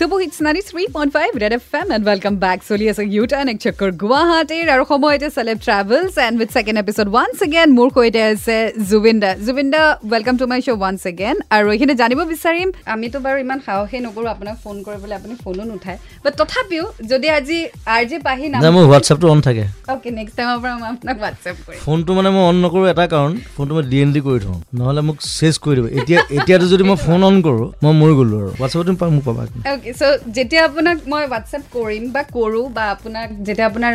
Hits ninety three point five red F M and welcome back চলি আছে U টাৰ্ণ এক চক্কৰ গুৱাহাটীৰ আৰু সময়তে celeb travels and with second episode once again মোৰ সৈতে আছে জুবিন দা জুবিন দা welcome to my show once again আৰু এইখিনি জানিব বিচাৰিম। আমিতো বাৰু ইমান সাহসেই নকৰোঁ আপোনাক ফোন কৰিবলৈ আপুনি ফোনো নুঠায়। বাট তথাপিও যদি আজি আৰ জে পাহি নাই মোৰ হোৱাটছএপটো অন থাকে। অ'কে নেক্সট টাইমৰ পৰা মই আপোনাক হোৱাটছএপ কৰিম। ফোনটো মানে মই অন নকৰোঁ এটা কাৰণ ফোনটো মই ডি এন ডি কৰি থওঁ। নহ'লে মোক চেজ কৰি দিব। এতিয়া এতিয়াতো যদি মই ফোন অন কৰোঁ মই মৰি গ'লোঁ আৰু। হোৱাটছএপত তুমি পা- মোক পাবা। অ'কে চ' যেতিয়া আপোনাক মই হোৱাটছএপ কৰিম বা কৰোঁ বা আপোনাক যেতিয়া আপোনাৰ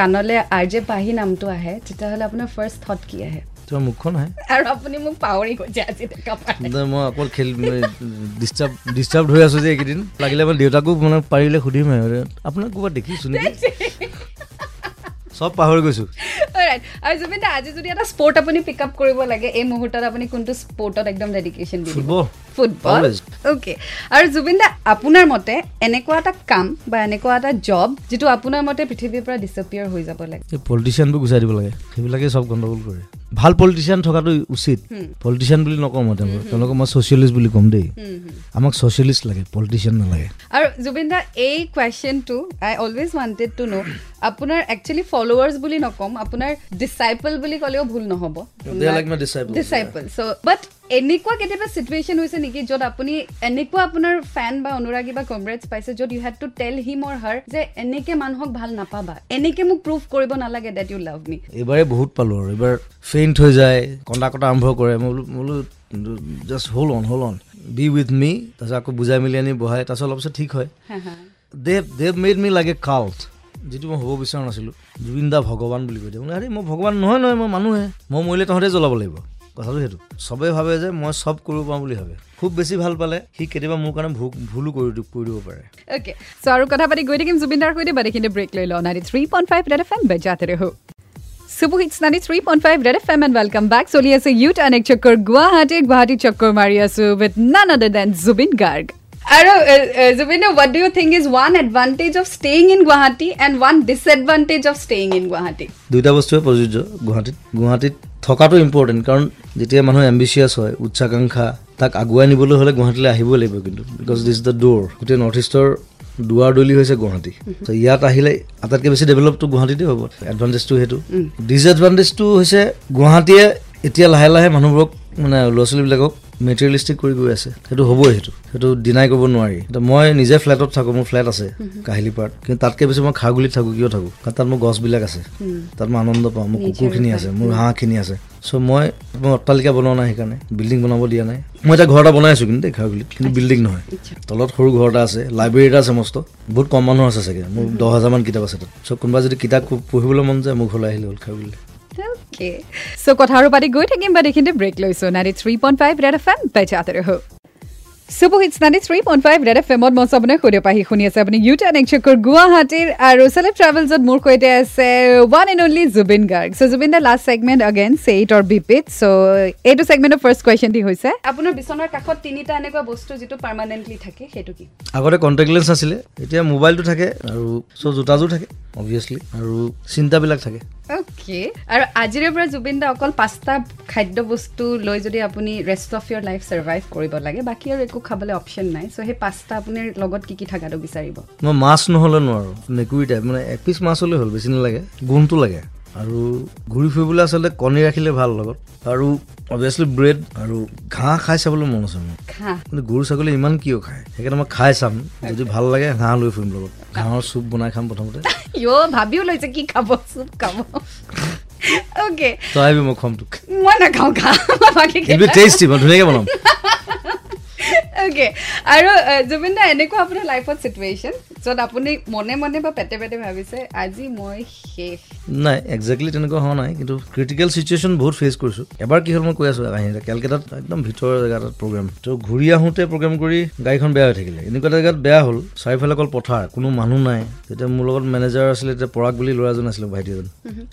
কাণলৈ আৰ জে পাহি নামটো আহে তেতিয়াহ'লে আপোনাৰ ফাৰ্ষ্ট থট কি আহে? তোমাৰ মুখখন আহে। আৰু আপুনি মোক পাহৰি গৈছে আজি দেখা পাই। নাই, মই অকল খেলি ডিষ্টাৰ্ব ডিষ্টাৰ্ব হৈ আছোঁ যে এইকেইদিন। লাগিলে মই দেউতাকো মানে পাৰিলে সুধিম আৰু। আপোনাক ক'ৰবাত দেখিছোঁ নেকি? চব পাহৰি গৈছোঁ। Alright. আৰু জুবিন দা আজি যদি এটা স্পৰ্ট আপুনি পিক আপ কৰিব লাগে এই মুহূৰ্তত আপুনি কোনটো স্পৰ্টত একদম ডেডিকেশ্যন দিব? ফুটবল. অ'কে আৰু জুবিন দা আপোনাৰ মতে এনেকুৱা এটা কাম বা এনেকুৱা এটা জব যিটো আপোনাৰ মতে পৃথিৱীৰ পৰা ডিচপিয়াৰ হৈ যাব লাগে? পলিটিচিয়ানবোৰ গুচাই দিব লাগে। সেইবিলাকে চব গণ্ডগোল কৰে। ভাল পলিটিচিয়ান থকাটো উচিত। পলিটিচিয়ান বুলি নকওঁ মই তেওঁলোকক। তেওঁলোকক মই ছ'চিয়েলিষ্ট বুলি ক'ম দেই। আমাক ছ'চিয়েলিষ্ট লাগে পলিটিচিয়ান নালাগে। আৰু জুবিন দা এই কুৱেশ্যনটো I always wanted to know' আপোনাৰ একচুৱেলি ফলোৱাৰ্ছ বুলি নক'ম আপোনাৰ ডিচাইপল বুলি ক'লেও ভুল নহ'ব। ডিচাইপল চ' বাট এনেকুৱা কেতিয়াবা চিটুৱেশ্যন হৈছে নেকি য'ত আপুনি এনেকুৱা আপোনাৰ ফেন বা অনুৰাগী বা কমৰেডছ পাইছে য'ত ইউ হেড টু টেল হিম অৰ হাৰ যে এনেকে মানুহক ভাল নাপাবা এনেকে মোক প্ৰুভ কৰিব নালাগে ডেট ইউ লাভ মি এইবাৰে বহুত পালোঁ আৰু এইবাৰ ফেইণ্ট হৈ যায় কন্দা কটা আৰম্ভ কৰে মই বোলো মই বোলো just hold on hold on be with me তাৰপিছত আকৌ বুজাই মেলি আনি বহাই তাৰপিছত অলপ পিছত ঠিক হয়। দে দে মেড মি লাগে কাল্ট যিটো মই হ'ব বিচৰা নাছিলোঁ। জুবিন দা ভগৱান বুলি কৈ দিয়ে মানে আৰে মই ভগৱান নহয় নহয় মই মানুহে মই মৰিলে তহঁতে জ্বলাব লাগিব। কথাটো সেইটো। চবেই ভাবে যে মই চব কৰিব পাৰোঁ বুলি ভাবে। খুব বেছি ভাল পালে সি কেতিয়াবা মোৰ কাৰণে ভুল ভুলো কৰি কৰি দিব পাৰে। অ'কে চ' আৰু কথা পাতি গৈ থাকিম জুবিন দাৰ সৈতে। বাট এইখিনি ব্ৰেক লৈ লওঁ। Ninety three point five red F M বেজাতে ৰহো। Super hits ninety three point five red F M and welcome back চলি আছে ইউথ আনেক চক্কৰ গুৱাহাটী গুৱাহাটী চক্কৰ মাৰি আছো উইথ নান আদাৰ দেন জুবিন গাৰ্গ। আৰু Zubeen what do you think is one advantage of staying in Guwahati and one disadvantage of staying in Guwahati? দুইটা বস্তুৱে প্ৰযোজ্য। গুৱাহাটীত গুৱাহাটীত থকাটো ইম্পৰ্টেণ্ট কাৰণ যেতিয়া মানুহ এম্বিচিয়াছ হয় উচ্চাকাংক্ষা তাক আগুৱাই নিবলৈ হ'লে গুৱাহাটীলৈ আহিবই লাগিব কিন্তু বিকজ দিছ দ্য ড'ৰ গোটেই নৰ্থ ইষ্টৰ দুৱাৰ দলি হৈছে গুৱাহাটী। ত' ইয়াত আহিলে আটাইতকৈ বেছি ডেভেলপটো গুৱাহাটীতে হ'ব এডভান্টেজটো সেইটো। ডিছএডভান্টেজটো হৈছে গুৱাহাটীয়ে এতিয়া লাহে লাহে মানুহবোৰক মানে ল'ৰা ছোৱালীবিলাকক মেটেৰিয়েলিষ্টিক কৰি গৈ আছে। সেইটো হ'বই সেইটো। সেইটো ডিনাই কৰিব নোৱাৰি। এতিয়া মই নিজে ফ্লেটত থাকোঁ মোৰ ফ্লেট আছে কাহিলীপাৰাত কিন্তু তাতকৈ বেছি মই খাৰগুলিত থাকোঁ কিয় থাকোঁ? কাৰণ তাত মোৰ গছবিলাক আছে। তাত মই আনন্দ পাওঁ মোৰ কুকুৰখিনি আছে মোৰ হাঁহখিনি আছে। চ' মই মই অট্টালিকা বনোৱা নাই সেইকাৰণে বিল্ডিং বনাব দিয়া নাই। মই এতিয়া ঘৰ এটা বনাই আছোঁ কিন্তু দেই খাৰগুলিত কিন্তু বিল্ডিং নহয়। তলত সৰু ঘৰ এটা আছে লাইব্ৰেৰী এটা আছে মস্ত। বহুত কম মানুহ আছে চাগে মোৰ দহ হাজাৰমান কিতাপ আছে তাত। চ' কোনোবা যদি কিতাপ পঢ়িবলৈ মন যায় মোৰ ঘৰলৈ আহিলে হ'ল খাৰগুলিলৈ অ'কে চ' কথা আৰু পাতি গৈ থাকিম বাট এইখিনিতে ব্ৰেক লৈছোঁ। Ninety three point five red FM M বেজাতে ৰহো super hits ninety three point five red F এমত মই আপোনাৰ সৈতে পাহি শুনি আছে আপুনি ইউ টেন একচকৰ গুৱাহাটীৰ আৰু চেলেব ট্ৰেভেলছত মোৰ সৈতে আছে one and only Zubeen Garg. So' Zubeen da last segment again cheat or repeat so' এইটো ছেগমেণ্টৰ ফাৰ্ষ্ট কুৱেশ্যনটি হৈছে। আপোনাৰ বিচনাৰ কাষত তিনিটা এনেকুৱা বস্তু যিটো পাৰ্মানেণ্টলি থাকে সেইটো কি? আগতে কণ্টেক্ট লেন্স আছিলে এতিয়া মোবাইলটো থাকে আৰু চ' জোতাযোৰ থাকে অবভিয়াছলি আৰু চিন্তাবিলাক থাকে। অ'কে আৰু আজিৰে পৰা জুবিন দা অকল পাঁচটা খাদ্য বস্তু লৈ যদি আপুনি rest of your life survive কৰিব লাগে বাকী আৰু একো খাবলৈ অপশ্যন নাই। চ' সেই পাঁচটা আপোনাৰ লগত কি কি থকাটো বিচাৰিব? মই মাছ নহ'লে নোৱাৰোঁ। মেকুৰী টাইপ মানে এক পিচ মাছ হ'লে হ'ল বেছি নালাগে। গোন্ধটো লাগে। আৰু ঘূৰি ফুৰিবলৈ আচলতে কণী ৰাখিলে ভাল লগত। আৰু অভিয়াছলি ব্ৰেড আৰু ঘাঁহ খাই চাবলৈ মন আছে মোৰ। কিন্তু গৰু ছাগলী ইমান কিয় খায়? সেইকাৰণে মই খাই চাম। যদি ভাল লাগে ঘাঁহ লৈ ফুৰিম লগত। ঘাঁহৰ চুপ বনাই খাম প্ৰথমতে। ভাবিও লৈছে কি খাব চুপ খাব। অ'কে তই আহিবি মই খোৱাম তোক। মই নাখাওঁ কিন্তু টেষ্টি মই ধুনীয়াকৈ বনাম। অ'কে আৰু জুবিন দা এনেকুৱা আপোনাৰ লাইফত চিটুৱেশ্যন য'ত আপুনি মনে মনে বা পেটে পেটে ভাবিছে আজি মই শেষ নাই একজেক্টলি তেনেকুৱা হোৱা নাই কিন্তু ক্ৰিটিকেল চিটুৱেশ্যন বহুত ফেচ কৰিছোঁ। এবাৰ কি হ'ল মই কৈ আছোঁ আহিলে কেলকাতাত একদম ভিতৰৰ জেগা এটাত প্ৰগ্ৰেম তো ঘূৰি আহোঁতে প্ৰগ্ৰেম কৰি গাড়ীখন বেয়া হৈ থাকিলে। এনেকুৱা এটা জেগাত বেয়া হ'ল চাৰিওফালে অকল পথাৰ কোনো মানুহ নাই। তেতিয়া মোৰ লগত মেনেজাৰ আছিলে এতিয়া পৰাগ বুলি ল'ৰা এজন আছিলে ভাইটি এজন।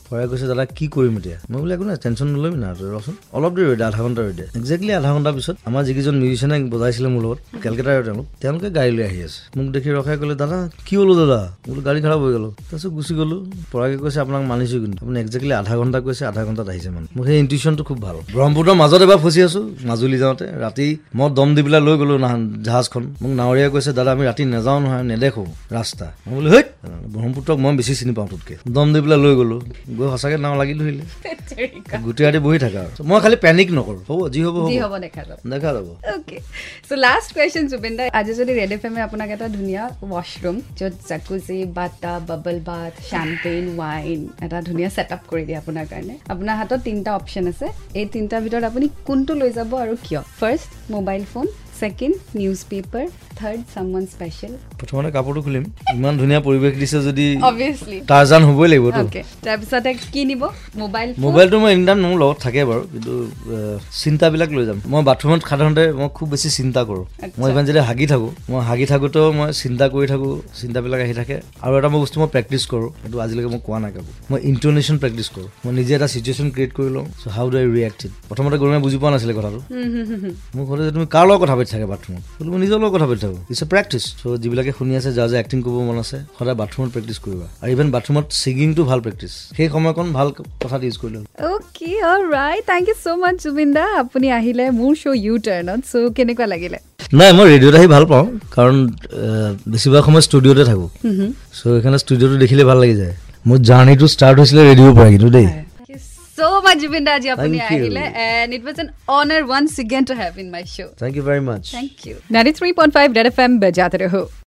পৰাই কৈছে দাদা কি কৰিম এতিয়া? মই বোলে একো নাই টেনশ্যন নল'বি না ৰচোন। অলপ দেৰি ৰৈ দে আধা ঘণ্টা ৰৈ দে একজেক্টলি আধা ঘণ্টাৰ পিছত আমাৰ যিকেইজন মিউজিচিয়ানে বজাইছিলে মোৰ লগত কেলকাতাৰ তেওঁলোক তেওঁলোকে গাড়ী লৈ আহি আছে। মোক দেখি ৰখাই ক'লে দাদা কি হ'লো দাদা? বোলো গাড়ী খাৰাপ হৈ গ'লো। তাৰপিছত গুচি গ'লো। পৰাগে কৈছে আপোনাক মানিছোঁ কিন্তু। আপুনি একজেক্টলি আধা ঘণ্টা কৈছে আধা ঘণ্টাত আহিছে মানে। মোৰ সেই ইনটিউশ্যনটো খুব ভাল। ব্ৰহ্মপুত্ৰৰ মাজত এবাৰ ফচি আছোঁ মাজুলী যাওঁতে। ৰাতি মই দম দি পেলাই লৈ গ'লো জাহাজখন। মোক নাৱৰীয়াই কৈছে দাদা আমি ৰাতি নাযাওঁ নহয় নেদেখোঁ ৰাস্তা। মই বোলো হেই! ব্ৰহ্মপুত্ৰক মই বেছি চিনি পাওঁ তোতকৈ দম দি পেলাই লৈ গ'লো। গৈ সঁচাকৈ নাও লাগি ধৰিলে। গোটেই ৰাতি বহি থাকা আৰু। মই খালি পেনিক নকৰোঁ। হ'ব যি হ'ব হ'ব। দেখা যাব। Okay so' last question Zubeen da আজি যদি ৰেড এফ এমে আপোনাক এটা ধুনীয়া ৱাছৰুম য'ত জাকুজি বাটা বাবল বাথ শ্যাম্পেইন ৱাইন এটা ধুনীয়া ছেট আপ কৰি দিয়ে আপোনাৰ কাৰণে। আপোনাৰ হাতত তিনিটা অপশ্যন আছে। এই তিনিটাৰ ভিতৰত আপুনি কোনটো লৈ যাব আৰু কিয়? First mobile phone second newspaper third someone special প্ৰথমতে কাপোৰটো খুলিম। ইমান ধুনীয়া পৰিৱেশ দিছে যদি অভিয়াছলি টাৰ্জান হ'বই লাগিব তাৰপিছতে কি নিব? মোবাইল মোবাইলটো মই টাইম মোৰ লগত থাকে বাৰু কিন্তু চিন্তাবিলাক লৈ যাম। মই বাথৰুমত সাধাৰণতে মই খুব বেছি চিন্তা কৰোঁ। মই ইমান যেতিয়া হাগি থাকোঁ মই হাগি থাকোঁতেও মই চিন্তা কৰি থাকোঁ চিন্তাবিলাক আহি থাকে। আৰু এটা মই বস্তু মই প্ৰেক্টিচ কৰোঁ সেইটো আজিলৈকে মই কোৱা নাই কাকো। মই ইণ্টনেশ্যন প্ৰেক্টিচ কৰোঁ। মই নিজে এটা চিটুৱেশ্যন ক্ৰিয়েট কৰি লওঁ so' how do I react it প্ৰথমতে গৰুমে বুজি পোৱা নাছিলে কথাটো। মোক সোধে তুমি কাৰ লগত কথা পাতি থাকে বাথৰুমত বোলো মই নিজৰ লগত কথা পাতি থাকোঁ। ইটছ এ প্ৰেক্টিচ চ' যিবিলাকে শুনি আছে যাৰ যে এক্টিং কৰিব মন আছে সদায় বাথৰুমত প্ৰেক্টিচ কৰিবা। আৰু ইভেন বাথৰুমত ছিংগিংটো ভাল প্ৰেক্টিচ সেই সময়কণ ভাল কথাত ইউজ কৰিলোঁ। Okay right thank you so' much Zubeen da আপুনি আহিলে মোৰ শ্ব' ইউ টাৰ্ণত চ' কেনেকুৱা লাগিলে? নাই মই ৰেডিঅ'ত আহি ভাল পাওঁ। কাৰণ বেছিভাগ সময় ষ্টুডিঅ'তে থাকোঁ। চ' সেইকাৰণে ষ্টুডিঅ'টো দেখিলে ভাল লাগি যায়। মোৰ জাৰ্ণিটো ষ্টাৰ্ট হৈছিলে ৰেডিঅ'ৰ পৰা কিন্তু দেই। So much, Juvinda ji, apni ahile, and it was an honor once again to have in my show. Thank you very much. Thank you. 93.5 Red FM, bajate raho.